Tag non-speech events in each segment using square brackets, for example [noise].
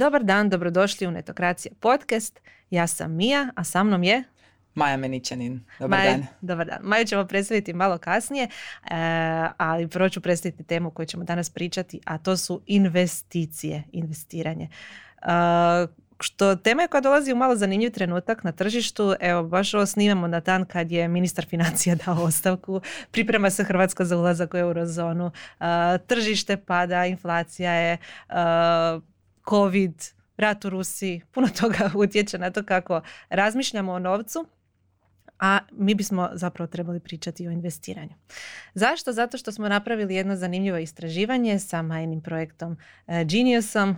Dobar dan, dobrodošli u Netokracija podcast. Ja sam Mija, a sa mnom je... Maja Meničanin. Dobar dan. Dobar dan. Maju ćemo predstaviti malo kasnije, e, ali prvo ću predstaviti temu koju ćemo danas pričati, a to su investicije, investiranje. E, što tema je koja dolazi u malo zanimljiv trenutak na tržištu. Evo, baš ovo snimamo na dan kad je ministar financija [laughs] dao ostavku. Priprema se Hrvatska za ulazak u eurozonu. Uh, tržište pada, inflacija je, uh, covid, rat u Rusiji. Puno [laughs] toga utječe na to kako razmišljamo o novcu a mi bismo zapravo trebali pričati o investiranju. Zašto? Zato što smo napravili jedno zanimljivo istraživanje sa majnim projektom e, Geniusom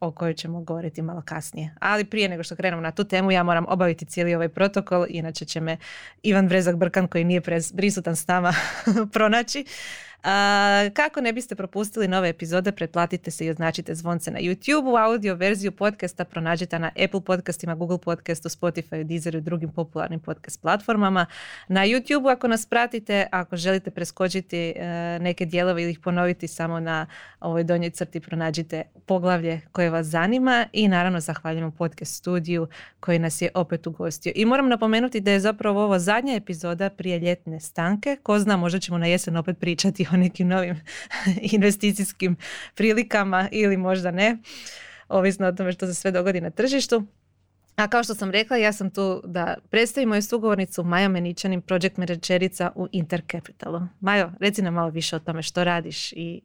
o kojoj ćemo govoriti malo kasnije. Ali prije nego što krenemo na tu temu ja moram obaviti cijeli ovaj protokol, inače će me Ivan Brezak Brkan koji nije prisutan s nama [laughs] pronaći. A, kako ne biste propustili nove epizode, pretplatite se i označite zvonce na YouTube, audio verziju podcasta pronađite na Apple podcastima, Google podcastu, Spotify, Deezeru i drugim popularnim podcast platformama. Na YouTube ako nas pratite, ako želite preskočiti e, neke dijelove ili ih ponoviti samo na ovoj donjoj crti pronađite poglavlje koje vas zanima i naravno zahvaljujemo podcast studiju koji nas je opet ugostio. I moram napomenuti da je zapravo ovo zadnja epizoda prije ljetne stanke. Ko zna, možda ćemo na jesen opet pričati o nekim novim [laughs] investicijskim prilikama ili možda ne, ovisno o tome što se sve dogodi na tržištu. A kao što sam rekla, ja sam tu da predstavim moju sugovornicu Maja Meničanin, project menadžerica u Intercapitalu. Majo, reci nam malo više o tome što radiš i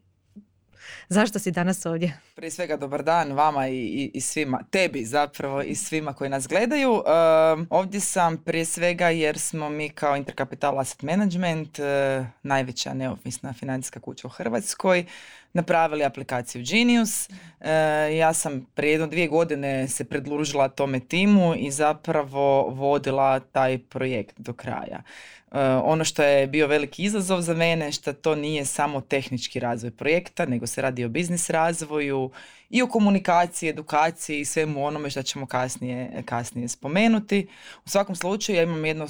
Zašto si danas ovdje? Prije svega dobar dan vama i, i, svima, tebi zapravo i svima koji nas gledaju. ovdje sam prije svega jer smo mi kao Intercapital Asset Management, uh, najveća neovisna financijska kuća u Hrvatskoj, napravili aplikaciju Genius. E, ja sam prije jedno dvije godine se predlužila tome timu i zapravo vodila taj projekt do kraja. E, ono što je bio veliki izazov za mene, što to nije samo tehnički razvoj projekta, nego se radi o biznis razvoju i o komunikaciji, edukaciji i svemu onome što ćemo kasnije, kasnije spomenuti. U svakom slučaju ja imam jedno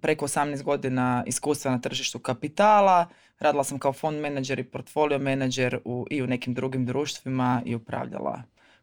preko 18 godina iskustva na tržištu kapitala, radila sam kao fond menadžer i portfolio menadžer u, i u nekim drugim društvima i upravljala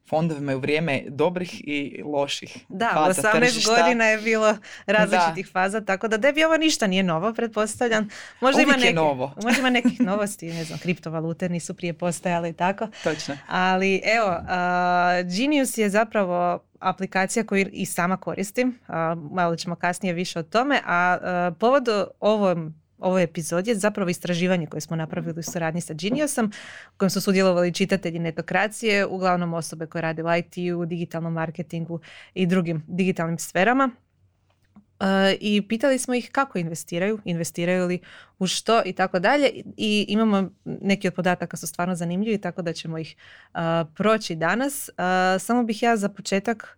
fondovima u vrijeme dobrih i loših da, faza 18 godina je bilo različitih faza, tako da debi ovo ništa nije novo, pretpostavljam. Možda ima, neke, novo. [laughs] možda ima nekih novosti, ne znam, kriptovalute nisu prije postojale i tako. Točno. Ali evo, uh, Genius je zapravo aplikacija koju i sama koristim, uh, malo ćemo kasnije više o tome, a uh, povod ovom ovoj epizodi je zapravo istraživanje koje smo napravili u suradnji sa Geniusom, u kojem su sudjelovali čitatelji netokracije, uglavnom osobe koje rade u IT-u, digitalnom marketingu i drugim digitalnim sferama. E, I pitali smo ih kako investiraju, investiraju li u što i tako dalje. I imamo neki od podataka su stvarno zanimljivi, tako da ćemo ih uh, proći danas. Uh, samo bih ja za početak,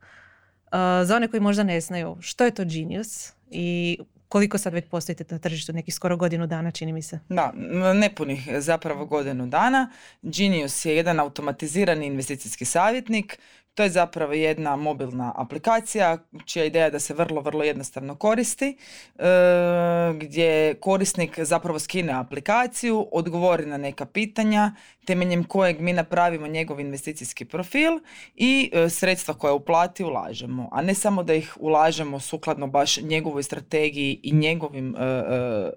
za one koji možda ne znaju, što je to Genius i koliko sad već postojite na tržištu, nekih skoro godinu dana čini mi se. Da, nepunih zapravo godinu dana. Genius je jedan automatizirani investicijski savjetnik to je zapravo jedna mobilna aplikacija čija ideja je da se vrlo, vrlo jednostavno koristi, e, gdje korisnik zapravo skine aplikaciju, odgovori na neka pitanja, temeljem kojeg mi napravimo njegov investicijski profil i e, sredstva koja uplati ulažemo, a ne samo da ih ulažemo sukladno baš njegovoj strategiji i njegovim e,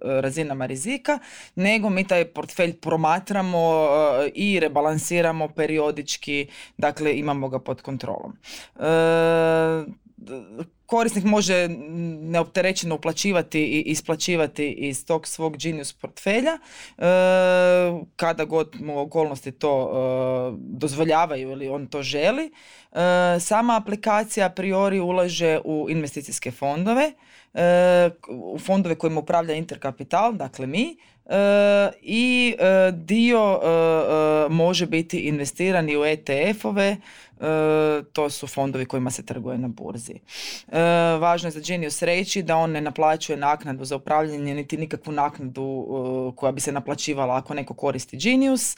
razinama rizika, nego mi taj portfelj promatramo i rebalansiramo periodički, dakle imamo ga pod kontrolom. E, korisnik može neopterećeno uplaćivati i isplaćivati iz tog svog Genius portfelja e, kada god mu okolnosti to e, dozvoljavaju ili on to želi. Sama aplikacija a priori ulaže u investicijske fondove, u fondove kojima upravlja Interkapital, dakle mi, i dio može biti investirani u ETF-ove E, to su fondovi kojima se trguje na burzi. E, važno je za Genius reći da on ne naplaćuje naknadu za upravljanje niti nikakvu naknadu e, koja bi se naplaćivala ako neko koristi Genius.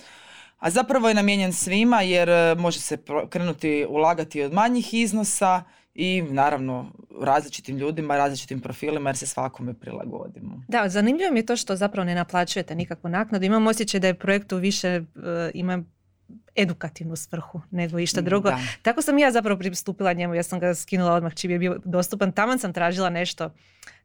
A zapravo je namijenjen svima jer može se krenuti ulagati od manjih iznosa i naravno različitim ljudima, različitim profilima jer se svakome prilagodimo. Da, zanimljivo mi je to što zapravo ne naplaćujete nikakvu naknadu. Imam osjećaj da je projektu više ima edukativnu svrhu nego išta drugo. Tako sam ja zapravo pristupila njemu, ja sam ga skinula odmah čim je bio dostupan. Taman sam tražila nešto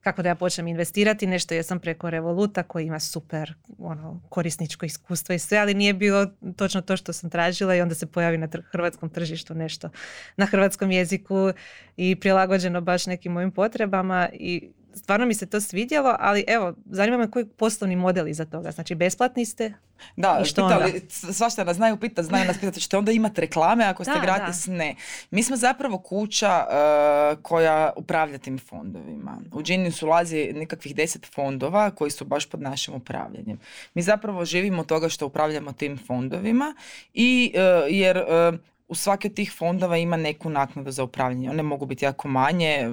kako da ja počnem investirati, nešto jesam preko Revoluta koji ima super ono, korisničko iskustvo i sve, ali nije bilo točno to što sam tražila i onda se pojavi na hrvatskom tržištu nešto na hrvatskom jeziku i prilagođeno baš nekim mojim potrebama i stvarno mi se to svidjelo, ali evo, zanima me koji poslovni model iza toga. Znači, besplatni ste? Da, I što pitali, svašta nas znaju pitati, znaju nas pitati, ćete onda imati reklame ako ste gratis? Ne. Mi smo zapravo kuća uh, koja upravlja tim fondovima. U Genius ulazi nekakvih deset fondova koji su baš pod našim upravljanjem. Mi zapravo živimo toga što upravljamo tim fondovima i uh, jer uh, u svaki od tih fondova ima neku naknadu za upravljanje. One mogu biti jako manje,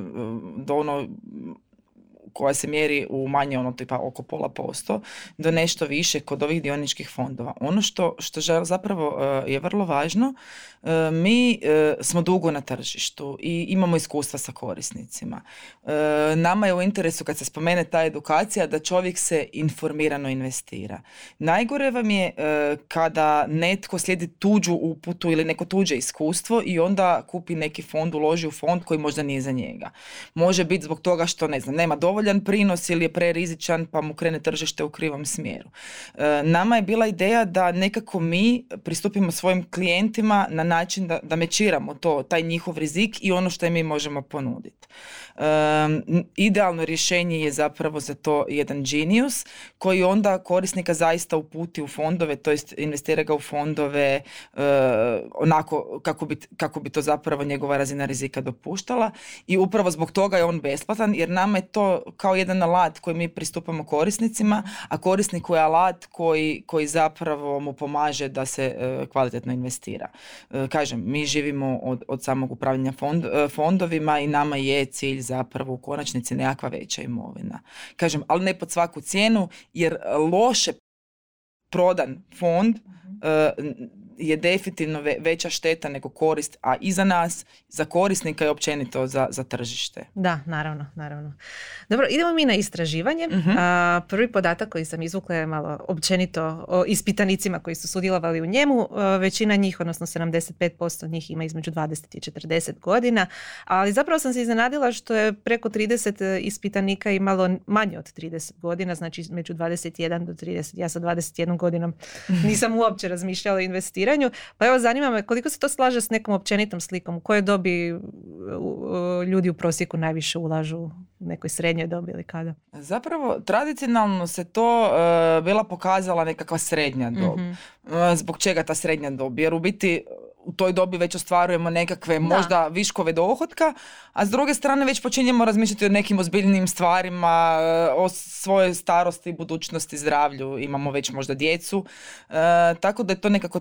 do ono koja se mjeri u manje ono tipa oko pola posto do nešto više kod ovih dioničkih fondova. Ono što, što zapravo e, je vrlo važno, e, mi e, smo dugo na tržištu i imamo iskustva sa korisnicima. Nama je u interesu kad se spomene ta edukacija da čovjek se informirano investira. Najgore vam je kada netko slijedi tuđu uputu ili neko tuđe iskustvo i onda kupi neki fond, uloži u fond koji možda nije za njega. Može biti zbog toga što ne znam, nema dovoljno dovoljan prinos ili je prerizičan pa mu krene tržište u krivom smjeru. E, nama je bila ideja da nekako mi pristupimo svojim klijentima na način da, da mečiramo to, taj njihov rizik i ono što mi možemo ponuditi. idealno rješenje je zapravo za to jedan genius koji onda korisnika zaista uputi u fondove, to jest investira ga u fondove uh, onako kako bi, kako bi to zapravo njegova razina rizika dopuštala i upravo zbog toga je on besplatan jer nama je to kao jedan alat koji mi pristupamo korisnicima, a korisniku je alat koji, koji zapravo mu pomaže da se e, kvalitetno investira. E, kažem, mi živimo od, od samog upravljanja fond, e, fondovima i nama je cilj zapravo u konačnici nekakva veća imovina. Kažem, ali ne pod svaku cijenu jer loše prodan fond mhm je definitivno veća šteta nego korist, a i za nas, za korisnika i općenito za, za tržište. Da, naravno, naravno. Dobro, idemo mi na istraživanje. Mhm. A, prvi podatak koji sam izvukla je malo općenito o ispitanicima koji su sudjelovali u njemu. većina njih, odnosno 75% njih ima između 20 i 40 godina, ali zapravo sam se iznenadila što je preko 30 ispitanika imalo manje od 30 godina, znači među 21 do 30. Ja sa 21 godinom [laughs] nisam uopće razmišljala o investiranju pa evo zanima me koliko se to slaže s nekom općenitom slikom, u kojoj dobi ljudi u prosjeku najviše ulažu u nekoj srednjoj dobi ili kada? Zapravo tradicionalno se to uh, bila pokazala nekakva srednja dob. mm Zbog čega ta srednja dob? Jer u biti u toj dobi već ostvarujemo nekakve možda viškove dohotka, a s druge strane već počinjemo razmišljati o nekim ozbiljnim stvarima, e, o svojoj starosti, budućnosti, zdravlju, imamo već možda djecu, e, tako da je to nekako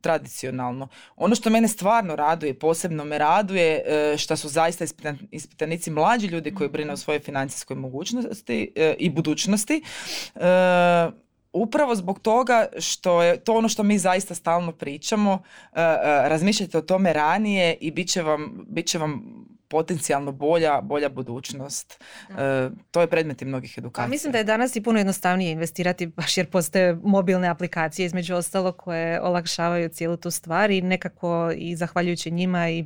tradicionalno. Ono što mene stvarno raduje, posebno me raduje, e, što su zaista ispitanici mlađi ljudi koji brine o svojoj financijskoj mogućnosti i budućnosti, upravo zbog toga što je to ono što mi zaista stalno pričamo, uh, razmišljajte o tome ranije i bit će vam, bit će vam potencijalno bolja, bolja budućnost. E, to je predmet i mnogih edukacija. A mislim da je danas i puno jednostavnije investirati baš jer postoje mobilne aplikacije između ostalo koje olakšavaju cijelu tu stvar i nekako i zahvaljujući njima i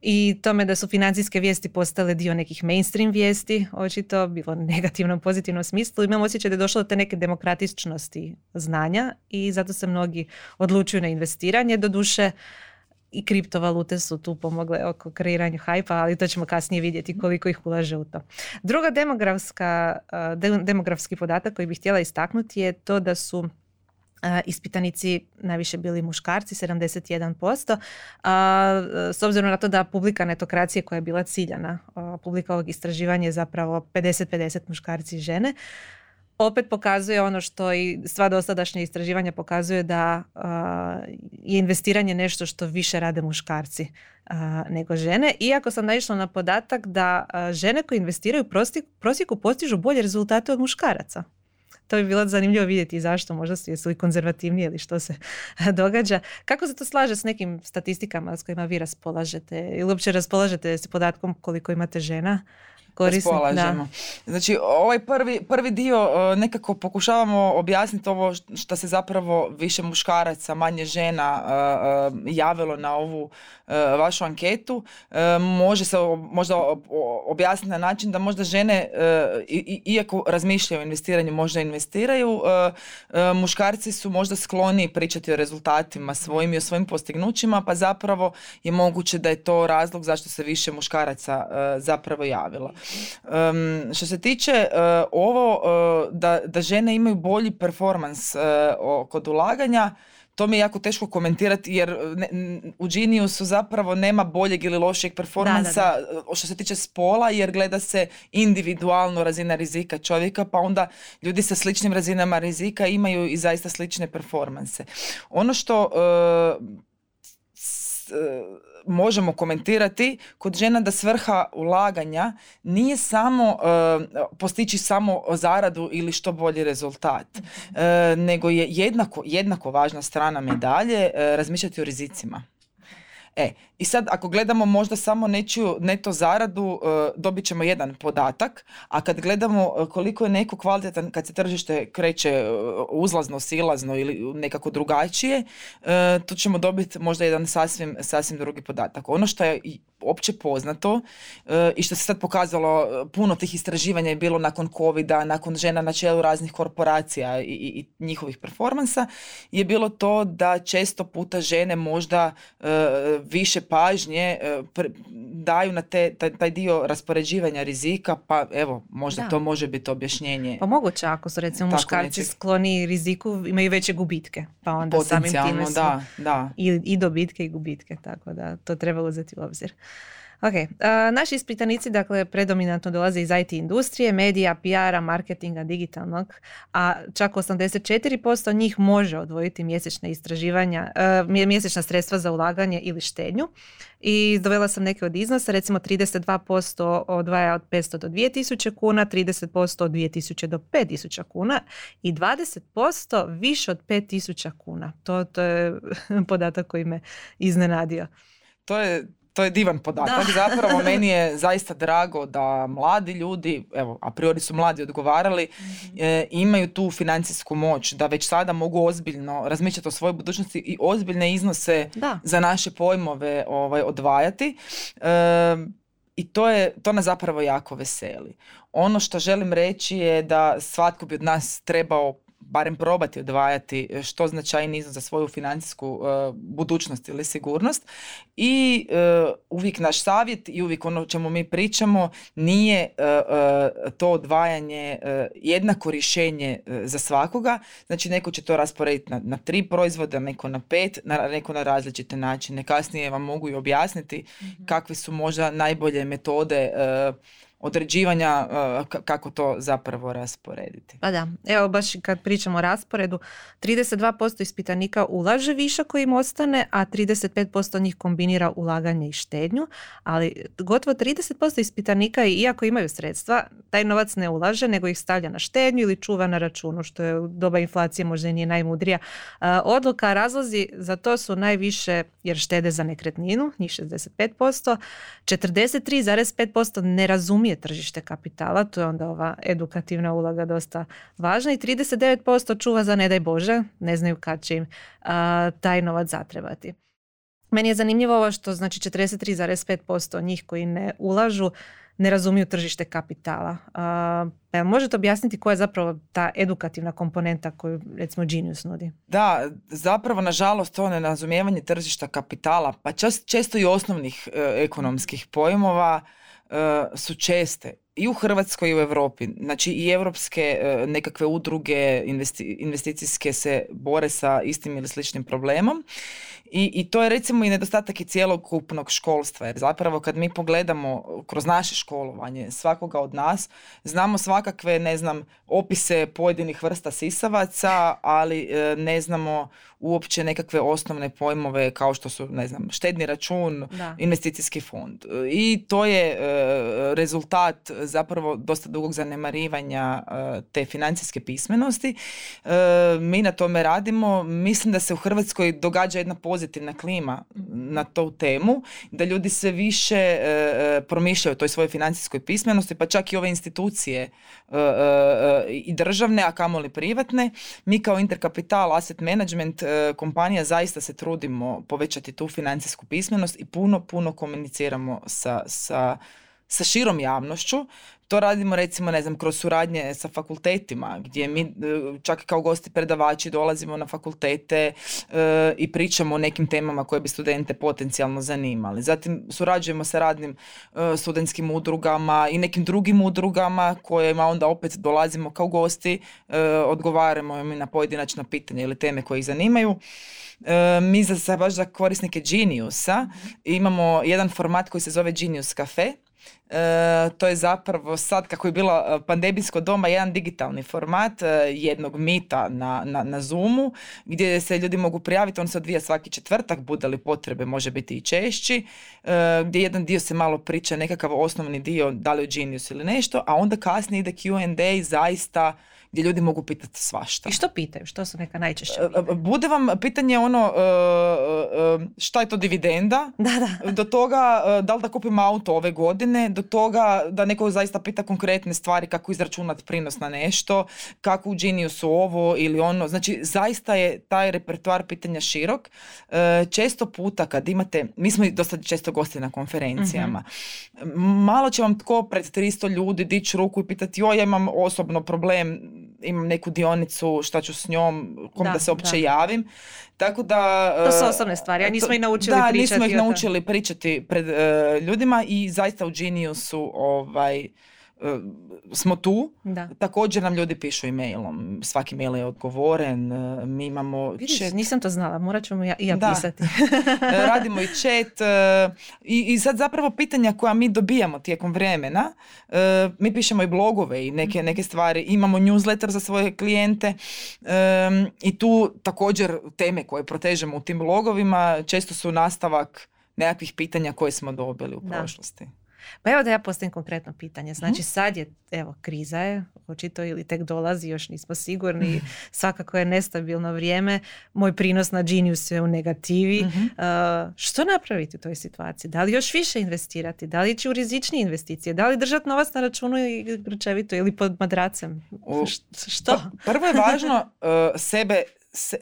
i tome da su financijske vijesti postale dio nekih mainstream vijesti, očito bilo negativnom, pozitivnom smislu. Imam osjećaj da je došlo do te neke demokratičnosti znanja i zato se mnogi odlučuju na investiranje. Doduše, i kriptovalute su tu pomogle oko kreiranju hajpa, ali to ćemo kasnije vidjeti koliko ih ulaže u to. Druga demografska, demografski podatak koji bih htjela istaknuti je to da su ispitanici najviše bili muškarci, 71%. A, s obzirom na to da publika netokracije koja je bila ciljana, publika ovog istraživanja je zapravo 50-50 muškarci i žene, opet pokazuje ono što i sva dosadašnja istraživanja pokazuje da je investiranje nešto što više rade muškarci nego žene. Iako sam naišla na podatak da žene koje investiraju u prosjeku postižu bolje rezultate od muškaraca to bi bilo zanimljivo vidjeti zašto, možda su jesu li ili što se [laughs] događa. Kako se to slaže s nekim statistikama s kojima vi raspolažete ili uopće raspolažete s podatkom koliko imate žena raspolažemo. Znači, ovaj prvi, prvi dio e, nekako pokušavamo objasniti ovo što se zapravo više muškaraca, manje žena e, e, javilo na ovu vašu anketu. Može se možda objasniti na način da možda žene, iako razmišljaju o investiranju, možda investiraju, muškarci su možda skloni pričati o rezultatima svojim i o svojim postignućima, pa zapravo je moguće da je to razlog zašto se više muškaraca zapravo javilo. Što se tiče ovo da, da žene imaju bolji performans kod ulaganja, to mi je jako teško komentirati jer u Geniusu zapravo nema boljeg ili lošijeg performansa što se tiče spola jer gleda se individualno razina rizika čovjeka pa onda ljudi sa sličnim razinama rizika imaju i zaista slične performanse. Ono što možemo komentirati kod žena da svrha ulaganja nije samo uh, postići samo zaradu ili što bolji rezultat, mhm. e, nego je jednako, jednako važna strana medalje uh, razmišljati o rizicima. E, i sad ako gledamo možda samo nečiju neto zaradu, uh, dobit ćemo jedan podatak, a kad gledamo uh, koliko je neko kvalitetan, kad se tržište kreće uh, uzlazno, silazno ili nekako drugačije, to ćemo dobiti možda jedan sasvim, sasvim drugi podatak. Ono što je opće poznato i što se sad pokazalo, puno tih istraživanja je bilo nakon covida, nakon žena na čelu raznih korporacija i, i, njihovih performansa, je bilo to da često puta žene možda više pažnje e, daju na te, taj, taj dio raspoređivanja rizika, pa evo, možda to može biti objašnjenje. Pa moguće ako su recimo muškarci skloni riziku, imaju veće gubitke, pa onda samim time su da, da. I, i dobitke i gubitke, tako da to treba uzeti u obzir. Ok, naši ispitanici dakle predominantno dolaze iz IT industrije, medija, PR-a, marketinga, digitalnog, a čak 84% njih može odvojiti mjesečne istraživanja, mjesečna sredstva za ulaganje ili štednju. I dovela sam neke od iznosa, recimo 32% odvaja od 500 do 2000 kuna, 30% od 2000 do 5000 kuna i 20% više od 5000 kuna. To, to je [laughs] podatak koji me iznenadio. To je to je divan podatak. Zapravo [laughs] meni je zaista drago da mladi ljudi, evo, a priori su mladi odgovarali, mhm. e, imaju tu financijsku moć da već sada mogu ozbiljno razmišljati o svojoj budućnosti i ozbiljne iznose za naše pojmove ovaj, odvajati. E, i to, je, to nas zapravo jako veseli. Ono što želim reći je da svatko bi od nas trebao barem probati odvajati e, što značajniji iznos za svoju financijsku e, budućnost ili sigurnost. I uh, uvijek naš savjet i uvijek ono o čemu mi pričamo nije to odvajanje jednako rješenje za svakoga, znači neko će to rasporediti na, na tri proizvoda, neko na pet, na, neko na različite načine. Kasnije vam mogu i objasniti mm kakve su možda najbolje metode određivanja uh, kako to zapravo rasporediti. Pa da, evo baš kad pričamo o rasporedu, 32% ispitanika ulaže više koji im ostane, a 35% njih kombinira ulaganje i štednju, ali gotovo 30% ispitanika, iako imaju sredstva, taj novac ne ulaže, nego ih stavlja na štednju ili čuva na računu, što je doba inflacije možda i nije najmudrija. Uh, odluka, razlozi za to su najviše jer štede za nekretninu, njih 65%, 43,5% ne razumije tržište kapitala, tu je onda ova edukativna uloga dosta važna i 39% čuva za ne daj Bože, ne znaju kad će im taj novac zatrebati. Meni je zanimljivo ovo što znači 43,5% njih koji ne ulažu ne razumiju tržište kapitala. Pa možete objasniti koja je zapravo ta edukativna komponenta koju recimo Genius nudi? Da, zapravo nažalost to nerazumijevanje tržišta kapitala, pa često i osnovnih e, ekonomskih pojmova su česte i u Hrvatskoj i u Europi. Znači i europske e, nekakve udruge investicijske se bore sa istim ili sličnim problemom i, I to je recimo i nedostatak i cjelokupnog školstva, jer zapravo kad mi pogledamo kroz naše školovanje svakoga od nas, znamo svakakve, ne znam, opise pojedinih vrsta sisavaca, ali e, ne znamo uopće nekakve osnovne pojmove kao što su, ne znam, štedni račun, investicijski fond. I to je e, rezultat zapravo dosta dugog zanemarivanja te financijske pismenosti. Mi na tome radimo. Mislim da se u Hrvatskoj događa jedna pozitivna klima na tu temu, da ljudi sve više promišljaju o toj svojoj financijskoj pismenosti, pa čak i ove institucije i državne, a kamoli privatne. Mi kao Interkapital Asset Management kompanija zaista se trudimo povećati tu financijsku pismenost i puno, puno komuniciramo sa, sa, sa širom javnošću. To radimo recimo, ne znam, kroz suradnje sa fakultetima gdje mi e, čak kao gosti predavači dolazimo na fakultete e, i pričamo o nekim temama koje bi studente potencijalno zanimali. Zatim surađujemo sa radnim e, studentskim udrugama i nekim drugim udrugama kojima onda opet dolazimo kao gosti, odgovaramo im na pojedinačna pitanja ili teme koje ih zanimaju. mi za, baš za korisnike Geniusa imamo jedan format koji se zove Genius Cafe E, to je zapravo sad kako je bilo e, pandemijsko doma jedan digitalni format e, jednog mita na, na, na Zoomu gdje se ljudi mogu prijaviti, on se odvija svaki četvrtak, bude li potrebe može biti i češći, e, gdje jedan dio se malo priča, nekakav osnovni dio, da li u Genius ili nešto, a onda kasnije ide Q&A zaista gdje ljudi mogu pitati svašta. I što pitaju? Što su neka najčešće pitanja? Bude vam pitanje ono šta je to dividenda, da, da. do toga da li da kupim auto ove godine, do toga da neko zaista pita konkretne stvari kako izračunati prinos na nešto, kako u Geniusu ovo ili ono. Znači, zaista je taj repertoar pitanja širok. E, često puta kad imate, mi smo dosta često gosti na konferencijama, mhm. malo će vam tko pred 300 ljudi dići ruku i pitati joj, ja imam osobno problem, imam neku dionicu, šta ću s njom, kom da, se uopće javim. Tako da... To su osobne stvari, a nismo ih naučili da, pričati. Da, nismo ih naučili pričati pred uh, ljudima i zaista u Geniusu ovaj, E, smo tu. Da. Također nam ljudi pišu e-mailom. Svaki mail je odgovoren. E, mi imamo Vidiš, nisam to znala. Morat ćemo ja, i ja pisati. [laughs] E, radimo i chat. I, I sad zapravo pitanja koja mi dobijamo tijekom vremena. Mi pišemo i blogove i neke, neke stvari. Imamo newsletter za svoje klijente. I tu također teme koje protežemo u tim blogovima često su nastavak nekakvih pitanja koje smo dobili u prošlosti. Pa evo da ja postavim konkretno pitanje. Znači mhm. sad je, evo, kriza je, očito ili tek dolazi, još nismo sigurni, mhm. svakako je nestabilno vrijeme, moj prinos na Genius je u negativi. Mhm. Uh, što napraviti u toj situaciji? Da li još više investirati? Da li ići u rizičnije investicije? Da li držati novac na računu i grčevito ili pod madracem? što? Pa, prvo je važno [laughs] uh, sebe,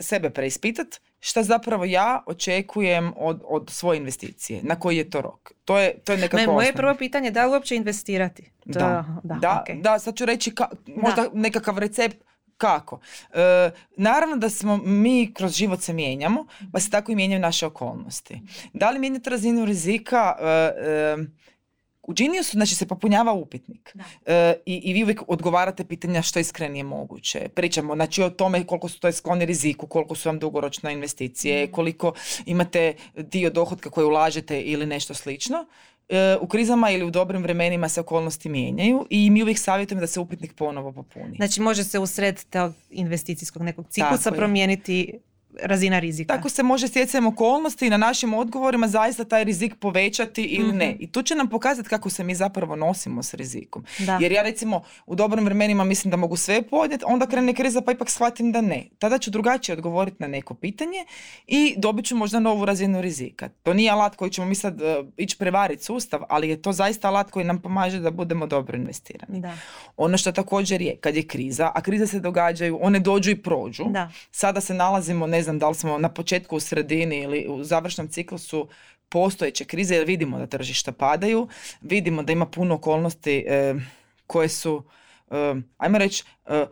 sebe preispitati šta zapravo ja očekujem od, od svoje investicije, na koji je to rok. To je, to je nekako ne, Moje prvo pitanje je da li uopće investirati? To, da, da, da, da, sad ću reći ka, možda nekakav recept kako. E, naravno da smo mi kroz život se mijenjamo, pa se tako i mijenjaju naše okolnosti. Da li mijenjati razinu rizika? E, e, u Geniusu znači, se popunjava upitnik e, i, i vi uvijek odgovarate pitanja što iskrenije moguće. Pričamo znači, o tome koliko su to skloni riziku, koliko su vam dugoročne investicije, mm. koliko imate dio dohotka koje ulažete ili nešto slično. E, u krizama ili u dobrim vremenima se okolnosti mijenjaju i mi uvijek savjetujemo da se upitnik ponovo popuni. Znači može se usred tog investicijskog nekog ciklusa promijeniti razina rizika. Tako se može stjecajem okolnosti i na našim odgovorima zaista taj rizik povećati ili ne. Mhm. I tu će nam pokazati kako se mi zapravo nosimo s rizikom. Jer ja recimo u dobrim vremenima mislim da mogu sve podnijeti, onda krene kriza pa ipak shvatim da ne. Tada ću drugačije odgovoriti na neko pitanje i dobit ću možda novu razinu rizika. To nije alat koji ćemo mi sad uh, ići prevariti sustav, ali je to zaista alat koji nam pomaže da budemo dobro investirani. Da. Ono što također je, kad je kriza, a krize se događaju, one dođu i prođu. Da. Sada se nalazimo, ne znam da li smo na početku, u sredini ili u završnom ciklusu postojeće krize jer vidimo da tržišta padaju, vidimo da ima puno okolnosti e, koje su, e, ajmo reći, e,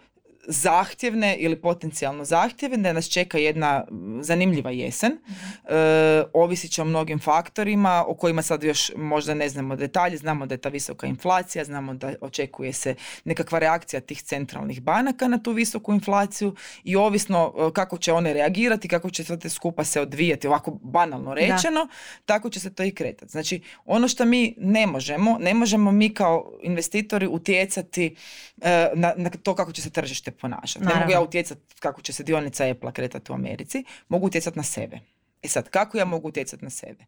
zahtjevne ili potencijalno zahtjevne, da nas čeka jedna zanimljiva jesen. E, ovisit će o mnogim faktorima o kojima sad još možda ne znamo detalje. Znamo da je ta visoka inflacija, znamo da očekuje se nekakva reakcija tih centralnih banaka na tu visoku inflaciju i ovisno e, kako će one reagirati, kako će sve te skupa se odvijati, ovako banalno rečeno, tako će se to i kretati. Znači, ono što mi ne možemo, ne možemo mi kao investitori utjecati e, na, na to kako će se tržište ponašati. Ne mogu ja utjecati kako će se dionica Apple kretati u Americi, mogu utjecati na sebe. E sad, kako ja mogu utjecati na sebe?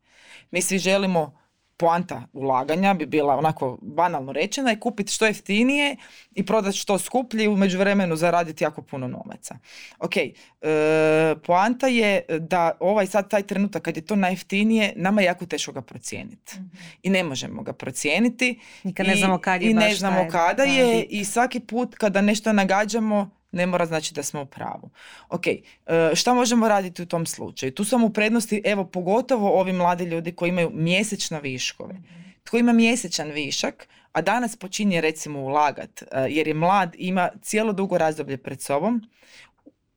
Mi svi želimo poanta ulaganja bi bila onako banalno rečena je kupiti što jeftinije i prodati što skuplje i u međuvremenu zaraditi jako puno novaca. Ok, e, poanta je da ovaj sad taj trenutak kad je to najjeftinije, nama je jako teško ga procijeniti. Mhm. I ne možemo ga procijeniti. Nikad ne znamo kad je I ne znamo kada je i svaki put kada nešto nagađamo ne mora znači da smo u pravu. Ok, e, šta možemo raditi u tom slučaju? Tu sam u prednosti, evo, pogotovo ovi mladi ljudi koji imaju mjesečno viškove. Tko ima mjesečan višak, a danas počinje recimo ulagat, e, jer je mlad, ima cijelo dugo razdoblje pred sobom,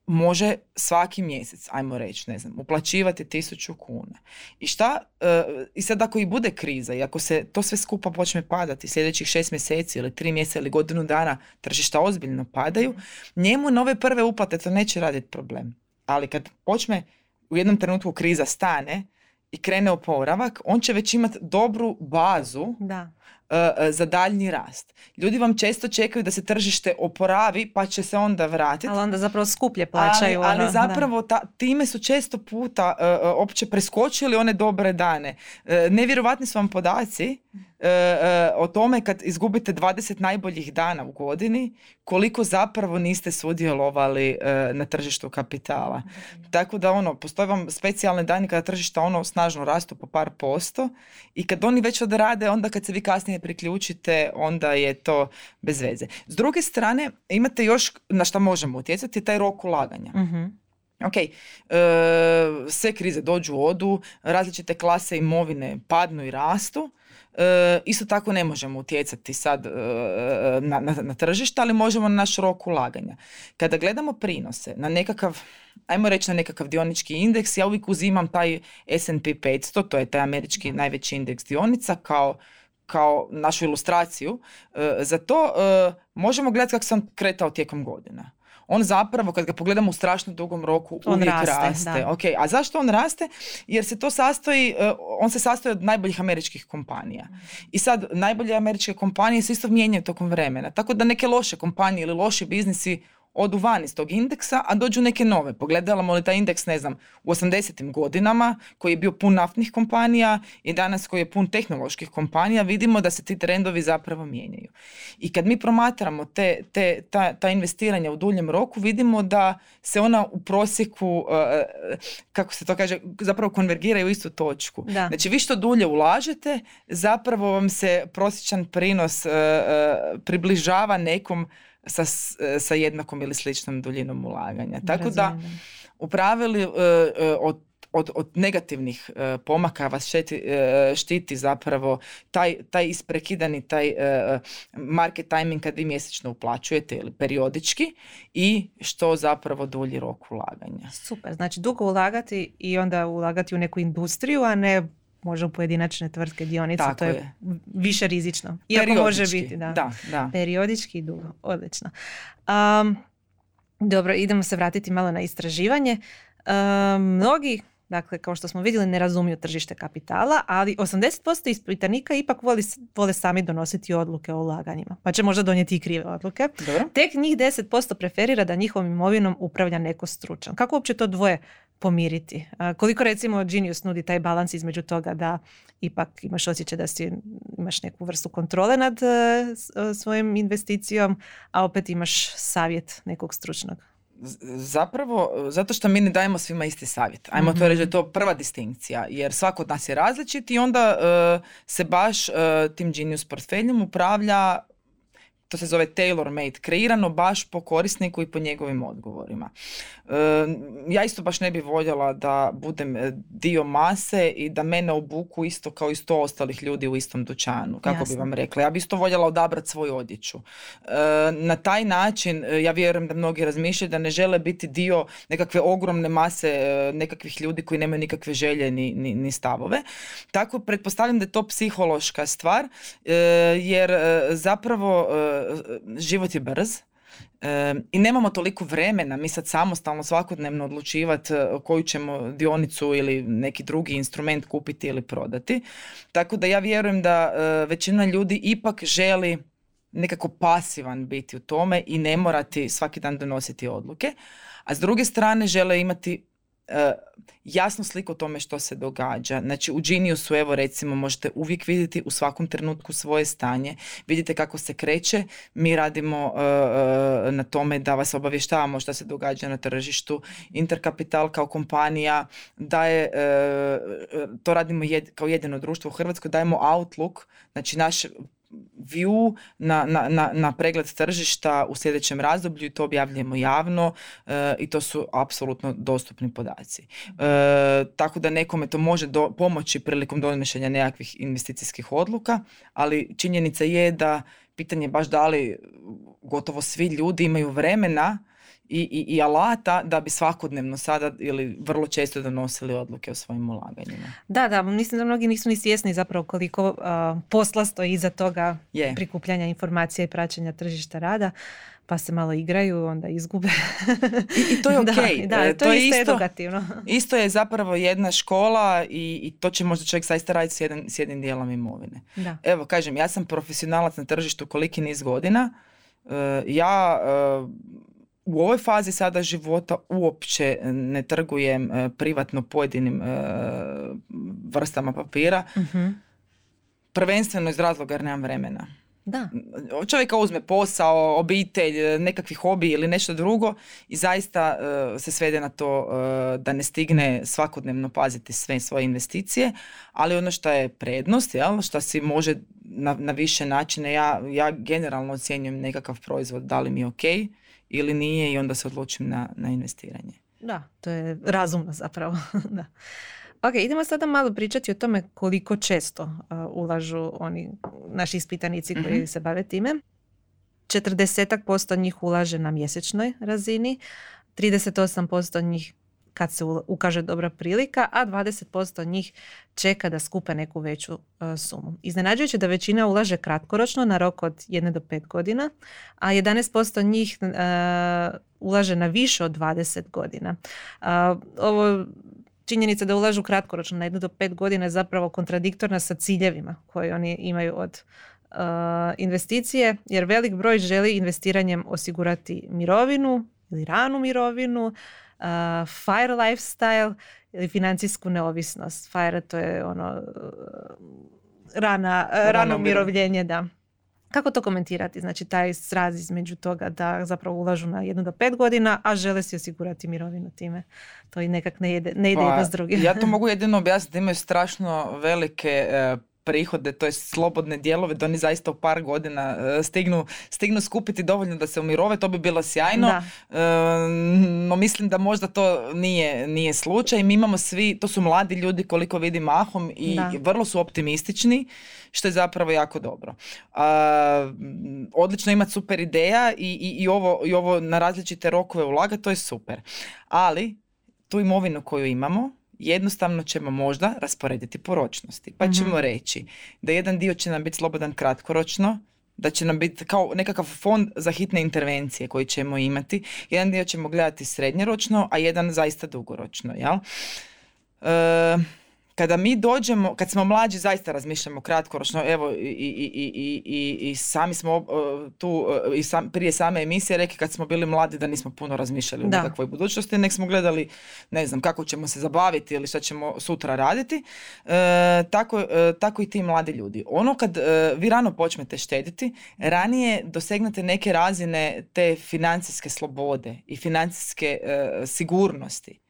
može svaki mjesec, ajmo reći, ne znam, uplaćivati tisuću kuna. I šta, e, i sad ako i bude kriza i ako se to sve skupa počne padati sljedećih šest mjeseci ili tri mjeseca ili godinu dana tržišta ozbiljno padaju, njemu nove prve uplate to neće raditi problem. Ali kad počne u jednom trenutku kriza stane i krene oporavak, on će već imati dobru bazu da. E, e, za daljnji rast. Ljudi vam često čekaju da se tržište oporavi pa će se onda vratiti. Ali onda zapravo skuplje plaćaju. Ali, ali ono, zapravo ta, time su često puta uh, opće preskočili one dobre dane. Uh, nevjerovatni su vam podaci e, o tome kad izgubite 20 najboljih dana u godini, koliko zapravo niste sudjelovali na tržištu kapitala. Tako da ono, postoje vam specijalne dani kada tržišta ono snažno rastu po par posto i kad oni već odrade, onda kad se vi kasnije priključite, onda je to bez veze. S druge strane, imate još na što možemo utjecati, taj rok ulaganja. uh Ok, sve krize dođu, odu, različite klase imovine padnu i rastu E, isto tako ne možemo utjecati sad e, na, na, na tržište, ali možemo na naš rok ulaganja. Kada gledamo prinose na nekakav, ajmo reći na nekakav dionički indeks, ja uvijek uzimam taj S&P 500, to je taj američki najveći indeks dionica, kao kao našu ilustraciju, e, za to možemo gledati kako sam kretao tijekom godina on zapravo kad ga pogledamo u strašno dugom roku on uvijek raste. raste. a zašto on raste? Jer se to sastoji, e, on se sastoji od najboljih američkih kompanija. I sad najbolje američke kompanije se isto mijenjaju tokom vremena. Tako da neke loše kompanije ili loši biznisi odu van iz tog indeksa, a dođu neke nove. Pogledamo li taj indeks, ne znam, u 80. godinama, koji je bio pun naftnih kompanija i danas koji je pun tehnoloških kompanija, vidimo da se ti trendovi zapravo mijenjaju. I kad mi promatramo te, te, ta, ta investiranja u duljem roku, vidimo da se ona u prosjeku, e, kako se to kaže, zapravo konvergiraju u istu točku. Da. Znači, vi što dulje ulažete, zapravo vam se prosječan prinos e, e, približava nekom sa, sa jednakom ili sličnom duljinom ulaganja. Tako da u pravilu e, e, od od, od negativnih e, pomaka vas štiti, štiti zapravo taj, taj isprekidani taj market timing kad vi mjesečno uplaćujete ili periodički i što zapravo dulji rok ulaganja. Super, znači dugo ulagati i onda ulagati u neku industriju, a ne može u pojedinačne tvrtke dionice, to je, više rizično. Iako može biti, da. da, da. Periodički i dugo, odlično. Um, dobro, idemo se vratiti malo na istraživanje. Um, mnogi Dakle, kao što smo vidjeli, ne razumiju tržište kapitala, ali 80% ispitanika ipak voli, vole sami donositi odluke o ulaganjima. Pa će možda donijeti i krive odluke. Dobro. Tek njih 10% preferira da njihovom imovinom upravlja neko stručan. Kako uopće to dvoje pomiriti? koliko recimo Genius nudi taj balans između toga da ipak imaš osjećaj da si, imaš neku vrstu kontrole nad e, e, svojim investicijom, a opet imaš savjet nekog stručnog? Zapravo, zato što mi ne dajemo svima isti savjet. Ajmo to reći da je to prva distinkcija, jer svako od nas je različit i onda e, se baš tim Genius portfeljom upravlja to se zove tailor made, kreirano baš po korisniku i po njegovim odgovorima. E, ja isto baš ne bi voljela da budem e, dio mase i da mene obuku isto kao i sto ostalih ljudi u istom dućanu, kako bi vam rekla. Ja bi isto voljela odabrati svoju odjeću. E, na taj način, ja vjerujem da mnogi razmišljaju da ne žele biti dio nekakve ogromne mase nekakvih ljudi koji nemaju nikakve želje ni, ni, ni stavove. Tako pretpostavljam da je to psihološka stvar, jer zapravo život je brz e, i nemamo toliko vremena mi sad samostalno svakodnevno odlučivati e, koju ćemo dionicu ili neki drugi instrument kupiti ili prodati. Tako da ja vjerujem da e, većina ljudi ipak želi nekako pasivan biti u tome i ne morati svaki dan donositi odluke. A s druge strane žele imati jasnu sliku o tome što se događa. Znači u Geniusu evo recimo možete uvijek vidjeti u svakom trenutku svoje stanje, vidite kako se kreće, mi radimo na tome da vas obavještavamo što se događa na tržištu. Interkapital kao kompanija daje, to radimo kao jedino društvo u Hrvatskoj, dajemo Outlook, znači naš view na, na, na, pregled tržišta u sljedećem razdoblju i to objavljujemo javno e, i to su apsolutno dostupni podaci. E, tako da nekome to može do, pomoći prilikom donošenja nekakvih investicijskih odluka, ali činjenica je da pitanje baš da li gotovo svi ljudi imaju vremena i, i, i alata da bi svakodnevno sada ili vrlo često donosili odluke o svojim ulaganjima. Da, da, mislim da mnogi nisu ni svjesni zapravo koliko uh, posla stoji iza toga je. prikupljanja informacija i praćenja tržišta rada pa se malo igraju, onda izgube. I, i to je ok. [laughs] da, da, to, to, je isto edukativno. Isto je zapravo jedna škola i, i to će možda čovjek zaista raditi s, jedan, s jednim dijelom imovine. Da. Evo, kažem, ja sam profesionalac na tržištu koliki niz godina. Uh, ja uh, u ovoj fazi sada života uopće ne trgujem e, privatno pojedinim e, vrstama papira. uh Prvenstveno iz razloga jer nemam vremena. Da. Čovjeka uzme posao, obitelj, nekakvi hobi ili nešto drugo i zaista e, se svede na to da ne stigne svakodnevno paziti sve svoje investicije, ali ono što je prednost, jel, što si može na, na više načine, ja, ja generalno ocjenjujem nekakav proizvod, da li mi je ok, ili nije i onda se odlučim na, na investiranje. Da, to je razumno zapravo. [laughs] da. Ok, idemo sada malo pričati o tome koliko često uh, ulažu oni naši ispitanici koji mm se bave time. 40% njih ulaže na mjesečnoj razini, 38% njih kad se ukaže dobra prilika, a 20% njih čeka da skupe neku veću uh, sumu. Iznenađujuće da većina ulaže kratkoročno na rok od 1 do 5 godina, a 11% njih uh, ulaže na više od 20 godina. Ovo činjenica da ulažu kratkoročno na 1 do 5 godina je zapravo kontradiktorna sa ciljevima koje oni imaju od investicije, jer velik broj želi investiranjem osigurati mirovinu ili ranu mirovinu, FIRE lifestyle ili financijsku neovisnost. FIRE to je ono rana, rano umirovljenje, da. Kako to komentirati? Znači taj sraz između toga da zapravo ulažu na jednu do pet godina, a žele si osigurati mirovinu time. To i nekak ne, ide, ne ide pa, jedno s drugim. Ja to [laughs] mogu jedino objasniti da imaju strašno velike e, prihode, to je slobodne dijelove, da oni zaista u par godina e, stignu, stignu skupiti dovoljno da se umirove, to bi bilo sjajno. E, no mislim da možda to nije, nije slučaj. Mi imamo svi, to su mladi ljudi koliko vidim mahom i vrlo su optimistični, što je zapravo jako dobro. odlično imati super ideja i, i, i, ovo, i ovo na različite rokove ulaga, to je super. Ali tu imovinu koju imamo, jednostavno ćemo možda rasporediti po ročnosti. Pa ćemo mhm. reći da jedan dio će nam biti slobodan kratkoročno, da će nam biti kao nekakav fond za hitne intervencije koji ćemo imati. Jedan dio ćemo gledati srednjoročno, a jedan zaista dugoročno. Jel? E, kada mi dođemo, kad smo mlađi zaista razmišljamo kratkoročno, evo i, i, i, i, i sami smo tu i sam, prije same emisije rekli kad smo bili mladi da nismo puno razmišljali o nekakvoj budućnosti, nek smo gledali ne znam kako ćemo se zabaviti ili šta ćemo sutra raditi, e, tako, e, tako i ti mladi ljudi. Ono kad e, vi rano počnete štediti, ranije dosegnete neke razine te financijske slobode i financijske sigurnosti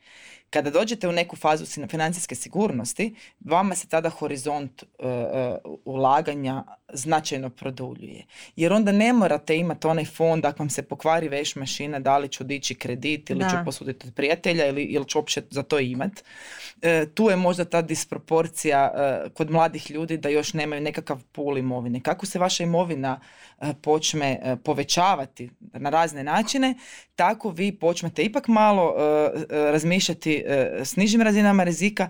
kada dođete u neku fazu financijske sigurnosti, vama se tada horizont uh, ulaganja značajno produljuje. Jer onda ne morate imati onaj fond ako vam se pokvari veš mašina, da li ću dići kredit ili ću posuditi od prijatelja ili, ili ću uopće za to imat. E, tu je možda ta disproporcija kod mladih ljudi da još nemaju nekakav pul imovine. Kako se vaša imovina počne povećavati na razne načine, tako vi počnete ipak malo razmišljati s nižim razinama rizika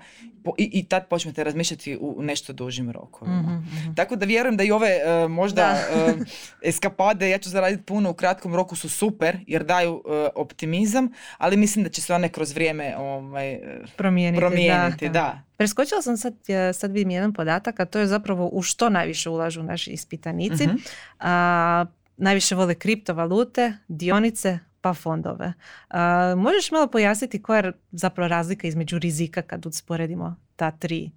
i, i tad počnete razmišljati u nešto dužim rokovima. mm Tako da vjerujem da i ove uh, možda uh, eskapade, ja ću zaraditi puno u kratkom roku su super jer daju uh, optimizam, ali mislim da će se one kroz vrijeme ovaj, promijeniti. promijeniti da, Preskočila sam sad, sad vidim jedan podatak, a to je zapravo u što najviše ulažu naši ispitanici. uh A, najviše vole kriptovalute, dionice, pa fondove. možeš malo pojasniti koja je zapravo razlika između rizika kad usporedimo ta tri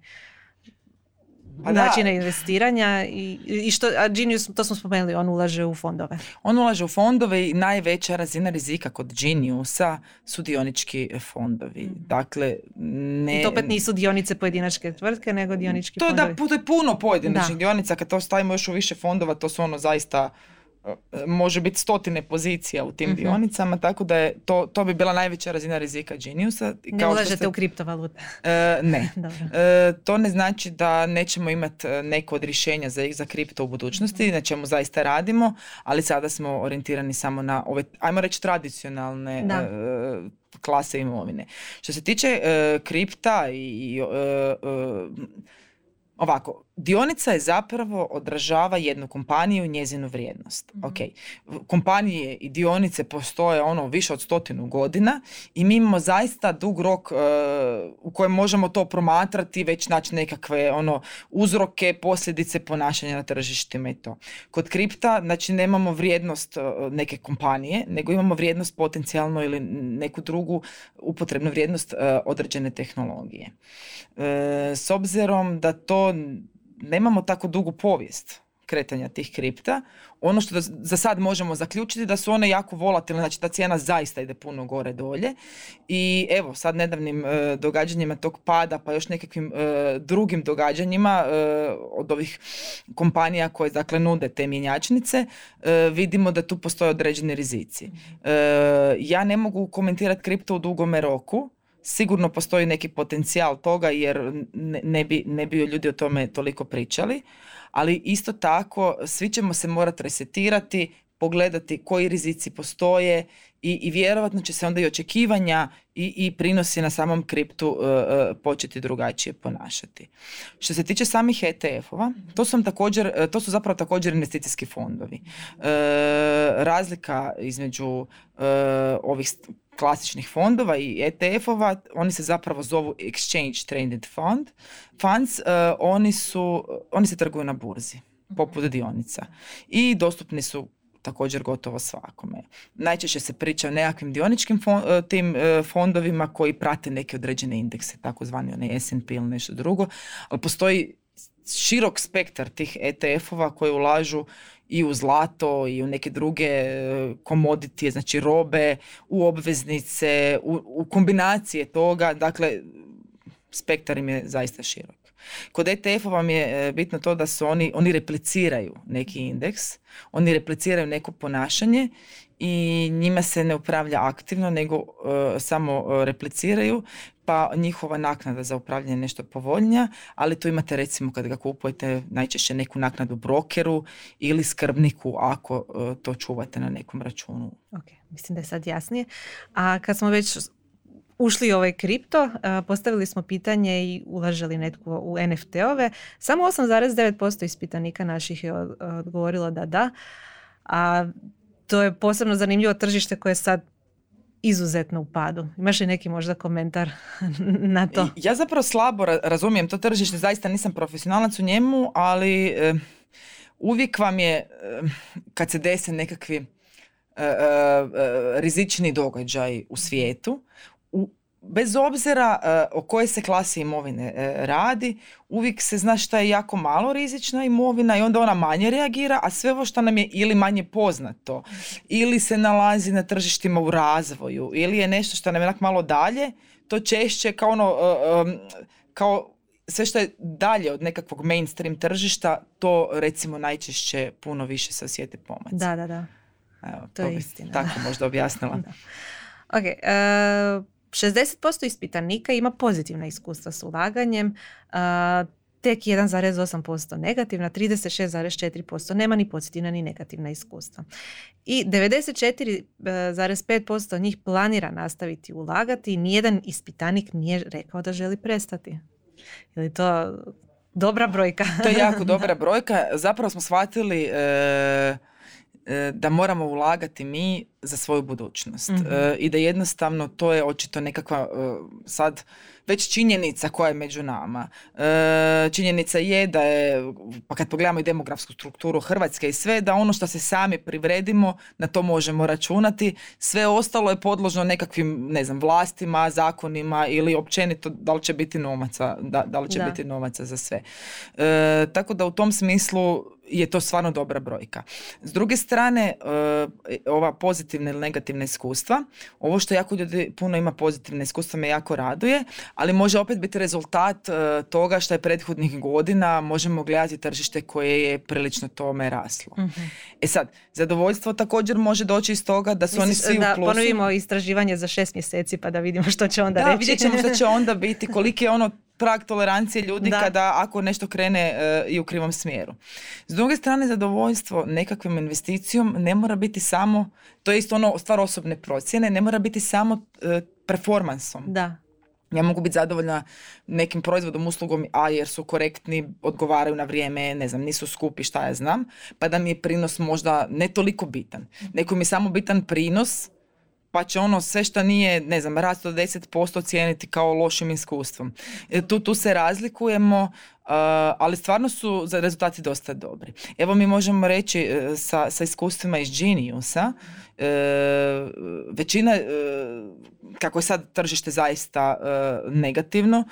pa načina investiranja i, i što, a Genius, to smo spomenuli, on ulaže u fondove. On ulaže u fondove i najveća razina rizika kod Geniusa su dionički fondovi. Mhm. Dakle, ne... I to opet nisu dionice pojedinačke tvrtke, nego dionički to fondovi. Da, to je puno pojedinačnih dionica, kad to stavimo još u više fondova, to su ono zaista može biti stotine pozicija u tim uh dionicama, tako da je to, to bi bila najveća razina rizika Geniusa. Ne ulažete u kriptovalute? E, ne. [laughs] e, to ne znači da nećemo imati e, neko od rješenja za, za kripto u budućnosti, uh na čemu zaista radimo, ali sada smo orijentirani samo na ove, ajmo reći, tradicionalne e, klase imovine. Što se tiče e, kripta i ovako, Dionica je zapravo odražava jednu kompaniju njezinu vrijednost. mm Kompanije i dionice postoje ono više od stotinu godina i mi imamo zaista dug rok uh, u kojem možemo to promatrati, već naći nekakve ono uzroke, posljedice ponašanja na tržištima i to. Kod kripta, znači nemamo vrijednost uh, neke kompanije, nego imamo vrijednost potencijalno ili neku drugu upotrebnu vrijednost uh, određene tehnologije. S obzirom da to nemamo tako dugu povijest kretanja tih kripta. Ono što za sad možemo zaključiti da su one jako volatilne, znači ta cijena zaista ide puno gore dolje. I evo, sad nedavnim e, događanjima tog pada, pa još nekakvim e, drugim događanjima e, od ovih kompanija koje dakle nude te mjenjačnice, vidimo da tu postoje određeni rizici. Ja ne mogu komentirati kripto u dugome roku, sigurno postoji neki potencijal toga jer ne, bi, ne bi ljudi o tome toliko pričali, ali isto tako svi ćemo se morati resetirati, pogledati koji rizici postoje i, i vjerovatno će se onda i očekivanja i, i prinosi na samom kriptu uh, početi drugačije ponašati. Što se tiče samih ETF-ova, to su također, to su zapravo također investicijski fondovi. razlika između ovih klasičnih fondova i ETF-ova, oni se zapravo zovu Exchange Traded Fund. Funds, uh, oni, su, oni se trguju na burzi, poput dionica. I dostupni su također gotovo svakome. Najčešće se priča o nekakvim dioničkim uh, tim uh, fondovima koji prate neke određene indekse, takozvani onaj S&P ili nešto drugo, ali postoji širok spektar tih ETF-ova koji ulažu i u zlato i u neke druge e, komoditije, znači robe, u obveznice, u, u kombinacije toga, dakle spektar im je zaista širok. Kod ETF-ova vam je e, bitno to da su oni, oni repliciraju neki indeks, oni repliciraju neko ponašanje i njima se ne upravlja aktivno, nego e, samo repliciraju, pa njihova naknada za upravljanje nešto povoljnija, ali tu imate recimo kad ga kupujete najčešće neku naknadu brokeru ili skrbniku ako e, to čuvate na nekom računu. Ok, mislim da je sad jasnije. A kad smo već ušli u ovaj kripto, e, postavili smo pitanje i ulaželi netko u NFT-ove. Samo 8,9% ispitanika naših je odgovorilo da da. A to je posebno zanimljivo tržište koje sad izuzetno u padu. Imaš li neki možda komentar [laughs] na to? Ja zapravo slabo razumijem to tržište, zaista nisam profesionalac u njemu, ali e, uvijek vam je, e, kad se dese nekakvi e, rizični događaj u svijetu, bez obzira uh, o kojoj se klasi imovine uh, radi, uvijek se zna šta je jako malo rizična imovina i onda ona manje reagira, a sve ovo što nam je ili manje poznato, ili se nalazi na tržištima u razvoju, ili je nešto što nam je malo dalje, to češće kao ono, uh, um, kao sve što je dalje od nekakvog mainstream tržišta, to recimo najčešće puno više se osjeti pomac. Da, da, da. Evo, to, to je istina. Tako možda objasnila. [laughs] ok, uh, 60% ispitanika ima pozitivna iskustva s ulaganjem, tek 1,8% negativna, 36,4% nema ni pozitivna ni negativna iskustva. I 94,5% njih planira nastaviti ulagati i nijedan ispitanik nije rekao da želi prestati. Je li to dobra brojka? to je jako [laughs] dobra brojka. Zapravo smo shvatili e, da moramo ulagati mi za svoju budućnost Mhm. E, i da jednostavno to je očito nekakva e, sad već činjenica koja je među nama. E, činjenica je da je, pa kad pogledamo i demografsku strukturu Hrvatske i sve, da ono što se sami privredimo, na to možemo računati. Sve ostalo je podložno nekakvim, ne znam, vlastima, zakonima ili općenito da li će biti novaca, da, da li će Da. biti novaca za sve. E, tako da u tom smislu je to stvarno dobra brojka. S druge strane, e, ova pozitivna ili negativna iskustva, ovo što jako ljudi puno ima pozitivne iskustva me jako raduje, ali može opet biti rezultat e, toga što je prethodnih godina možemo gledati tržište koje je prilično tome raslo. Mhm. E sad, zadovoljstvo također može doći iz toga da su oni Misliš svi da u plusu. ponovimo istraživanje za šest mjeseci pa da vidimo što će onda Da, reći. vidjet ćemo što će [laughs] onda biti, koliki je ono prag tolerancije ljudi Da. kada ako nešto krene e, i u krivom smjeru. S druge strane, zadovoljstvo nekakvom investicijom ne mora biti samo, to je isto ono stvar osobne procjene, ne mora biti samo e, performansom. Da. Ja mogu biti zadovoljna nekim proizvodom, uslugom, a jer su korektni, odgovaraju na vrijeme, ne znam, nisu skupi, šta ja znam, pa da mi je prinos možda ne toliko bitan. Neko mi je samo bitan prinos, pa će ono sve što nije, ne znam, rast od 10% cijeniti kao lošim iskustvom. E, Tu, tu se razlikujemo, uh, ali stvarno su za rezultati dosta dobri. Evo mi možemo reći e, sa, sa iskustvima iz Geniusa, e, većina, kako je sad tržište zaista negativno,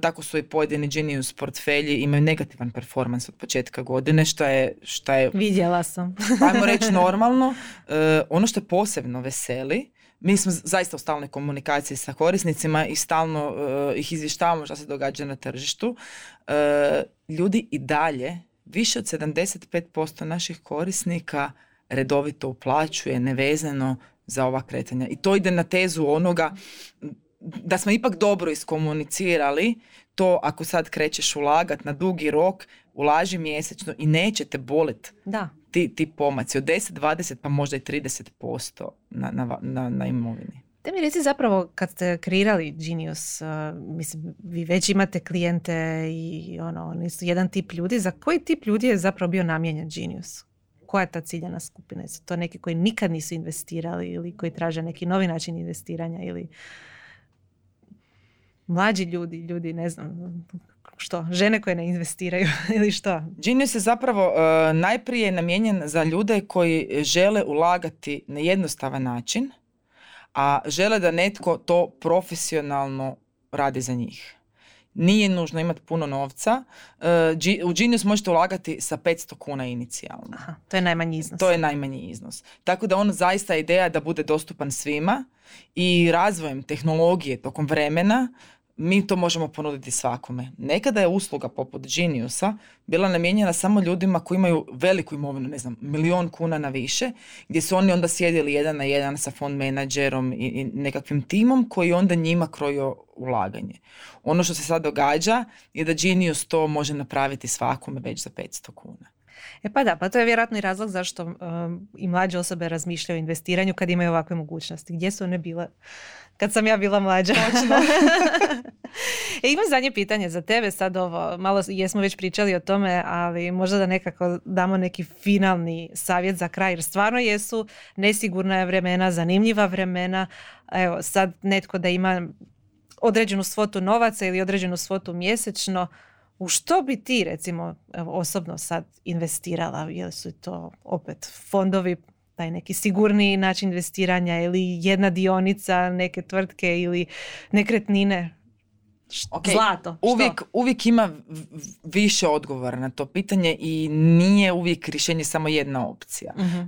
tako su i pojedini Genius portfelji imaju negativan performans od početka godine, što je, što je Vidjela sam. ajmo reći [laughs] normalno. Ono što posebno veseli, mi smo zaista u stalnoj komunikaciji sa korisnicima i stalno e, ih izvještavamo što se događa na tržištu. E, ljudi i dalje, više od 75% naših korisnika redovito uplaćuje nevezano za ova kretanja. I to ide na tezu onoga da smo ipak dobro iskomunicirali to ako sad krećeš ulagat na dugi rok, ulaži mjesečno i neće te bolet Da. ti, ti pomaci od 10, 20 pa možda i 30% na, na, na, na imovini. Te mi reci zapravo kad ste kreirali Genius, uh, mislim, vi već imate klijente i ono, oni su jedan tip ljudi. Za koji tip ljudi je zapravo bio namijenjen Genius? Koja je ta ciljana skupina? Su to neki koji nikad nisu investirali ili koji traže neki novi način investiranja ili mlađi ljudi, ljudi, ne znam, što, žene koje ne investiraju [laughs] ili što? Genius je zapravo e, najprije namijenjen za ljude koji žele ulagati na jednostavan način, a žele da netko to profesionalno radi za njih. Nije nužno imati puno novca. E, u Genius možete ulagati sa 500 kuna inicijalno. Aha, to je najmanji iznos. To je najmanji iznos. Tako da on zaista ideja da bude dostupan svima i razvojem tehnologije tokom vremena mi to možemo ponuditi svakome. Nekada je usluga poput Geniusa bila namijenjena samo ljudima koji imaju veliku imovinu, ne znam, milion kuna na više, gdje su oni onda sjedili jedan na jedan sa fond menadžerom i, nekakvim timom koji onda njima krojio ulaganje. Ono što se sad događa je da Genius to može napraviti svakome već za 500 kuna. E pa da, pa to je vjerojatno i razlog zašto um, i mlađe osobe razmišljaju o investiranju kad imaju ovakve mogućnosti. Gdje su one bile kad sam ja bila mlađa? [laughs] e, imam zadnje pitanje za tebe, sad ovo, malo jesmo već pričali o tome, ali možda da nekako damo neki finalni savjet za kraj, jer stvarno jesu nesigurna vremena, zanimljiva vremena. Evo, sad netko da ima određenu svotu novaca ili određenu svotu mjesečno, u što bi ti recimo evo, osobno sad investirala? Jel su to opet fondovi, taj neki sigurniji način investiranja ili jedna dionica neke tvrtke ili nekretnine? Š- Ok, Zlato. što? Uvijek, uvijek ima više odgovora na to pitanje i nije uvijek rješenje samo jedna opcija. Mhm. E,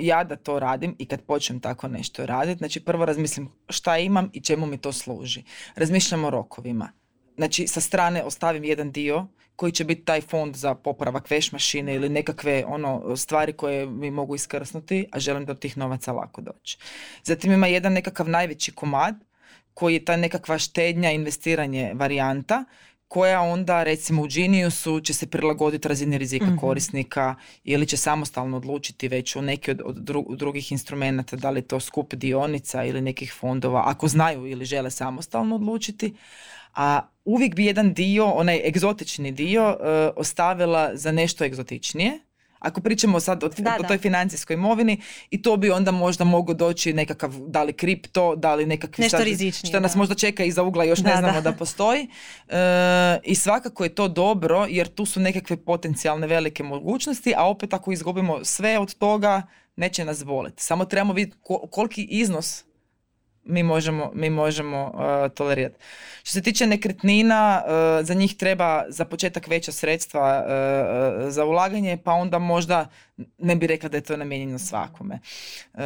ja da to radim i kad počnem tako nešto raditi, znači prvo razmislim šta imam i čemu mi to služi. Razmišljam o rokovima. Znači sa strane ostavim jedan dio koji će biti taj fond za popravak veš mašine ili nekakve ono stvari koje mi mogu iskrsnuti, a želim do tih novaca lako doći. Zatim ima jedan nekakav najveći komad koji je ta nekakva štednja, investiranje varijanta koja onda recimo u Geniusu će se prilagoditi razini rizika Mhm. korisnika ili će samostalno odlučiti već u neki od, od dru- drugih instrumenata, da li je to skup dionica ili nekih fondova, ako znaju ili žele samostalno odlučiti. A uvijek bi jedan dio, onaj egzotični dio, e, ostavila za nešto egzotičnije, Ako pričamo sad o, Da, o da. toj financijskoj imovini i to bi onda možda mogao doći nekakav, da li kripto, da li nekakvi Nešto sad, rizičnije, što nas da. možda čeka iza ugla još ne znamo da. postoji. E, I svakako je to dobro jer tu su nekakve potencijalne velike mogućnosti, a opet ako izgubimo sve od toga, neće nas boliti. Samo trebamo vidjeti ko- koliki iznos mi možemo, mi možemo uh, tolerirati. Što se tiče nekretnina, uh, za njih treba za početak veća sredstva uh, uh, za ulaganje, pa onda možda ne bi rekla da je to namijenjeno svakome. Uh,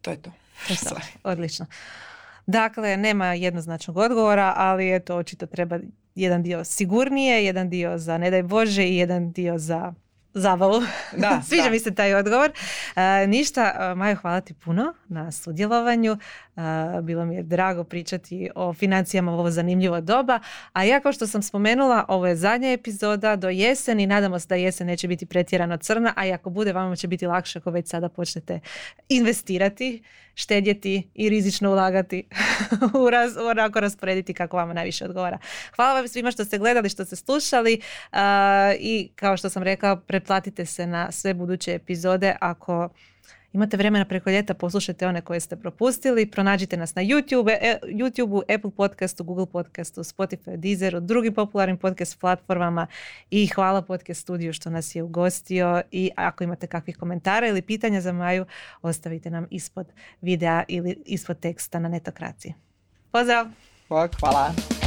to je to. To je [laughs] to. Odlično. Dakle, nema jednoznačnog odgovora, ali eto, očito treba jedan dio sigurnije, jedan dio za ne daj Bože i jedan dio za zabavu. Da, [laughs] Sviđa da. mi se taj odgovor. E, ništa, e, Majo, hvala ti puno na sudjelovanju. E, bilo mi je drago pričati o financijama u ovo zanimljivo doba. A ja, kao što sam spomenula, ovo je zadnja epizoda do jeseni. Nadamo se da jesen neće biti pretjerano crna, a i ako bude, vama će biti lakše ako već sada počnete investirati, štedjeti i rizično ulagati [laughs] u raz, onako rasporediti kako vama najviše odgovara. Hvala vam svima što ste gledali, što ste slušali a, i kao što sam rekao, pretplatite se na sve buduće epizode ako imate vremena preko ljeta, poslušajte one koje ste propustili, pronađite nas na YouTube, e, YouTube, Apple podcastu, Google podcastu, Spotify, Deezeru, drugim popularnim podcast platformama i hvala podcast studiju što nas je ugostio i ako imate kakvih komentara ili pitanja za Maju, ostavite nam ispod videa ili ispod teksta na netokraciji. Pozdrav! Bok, hvala.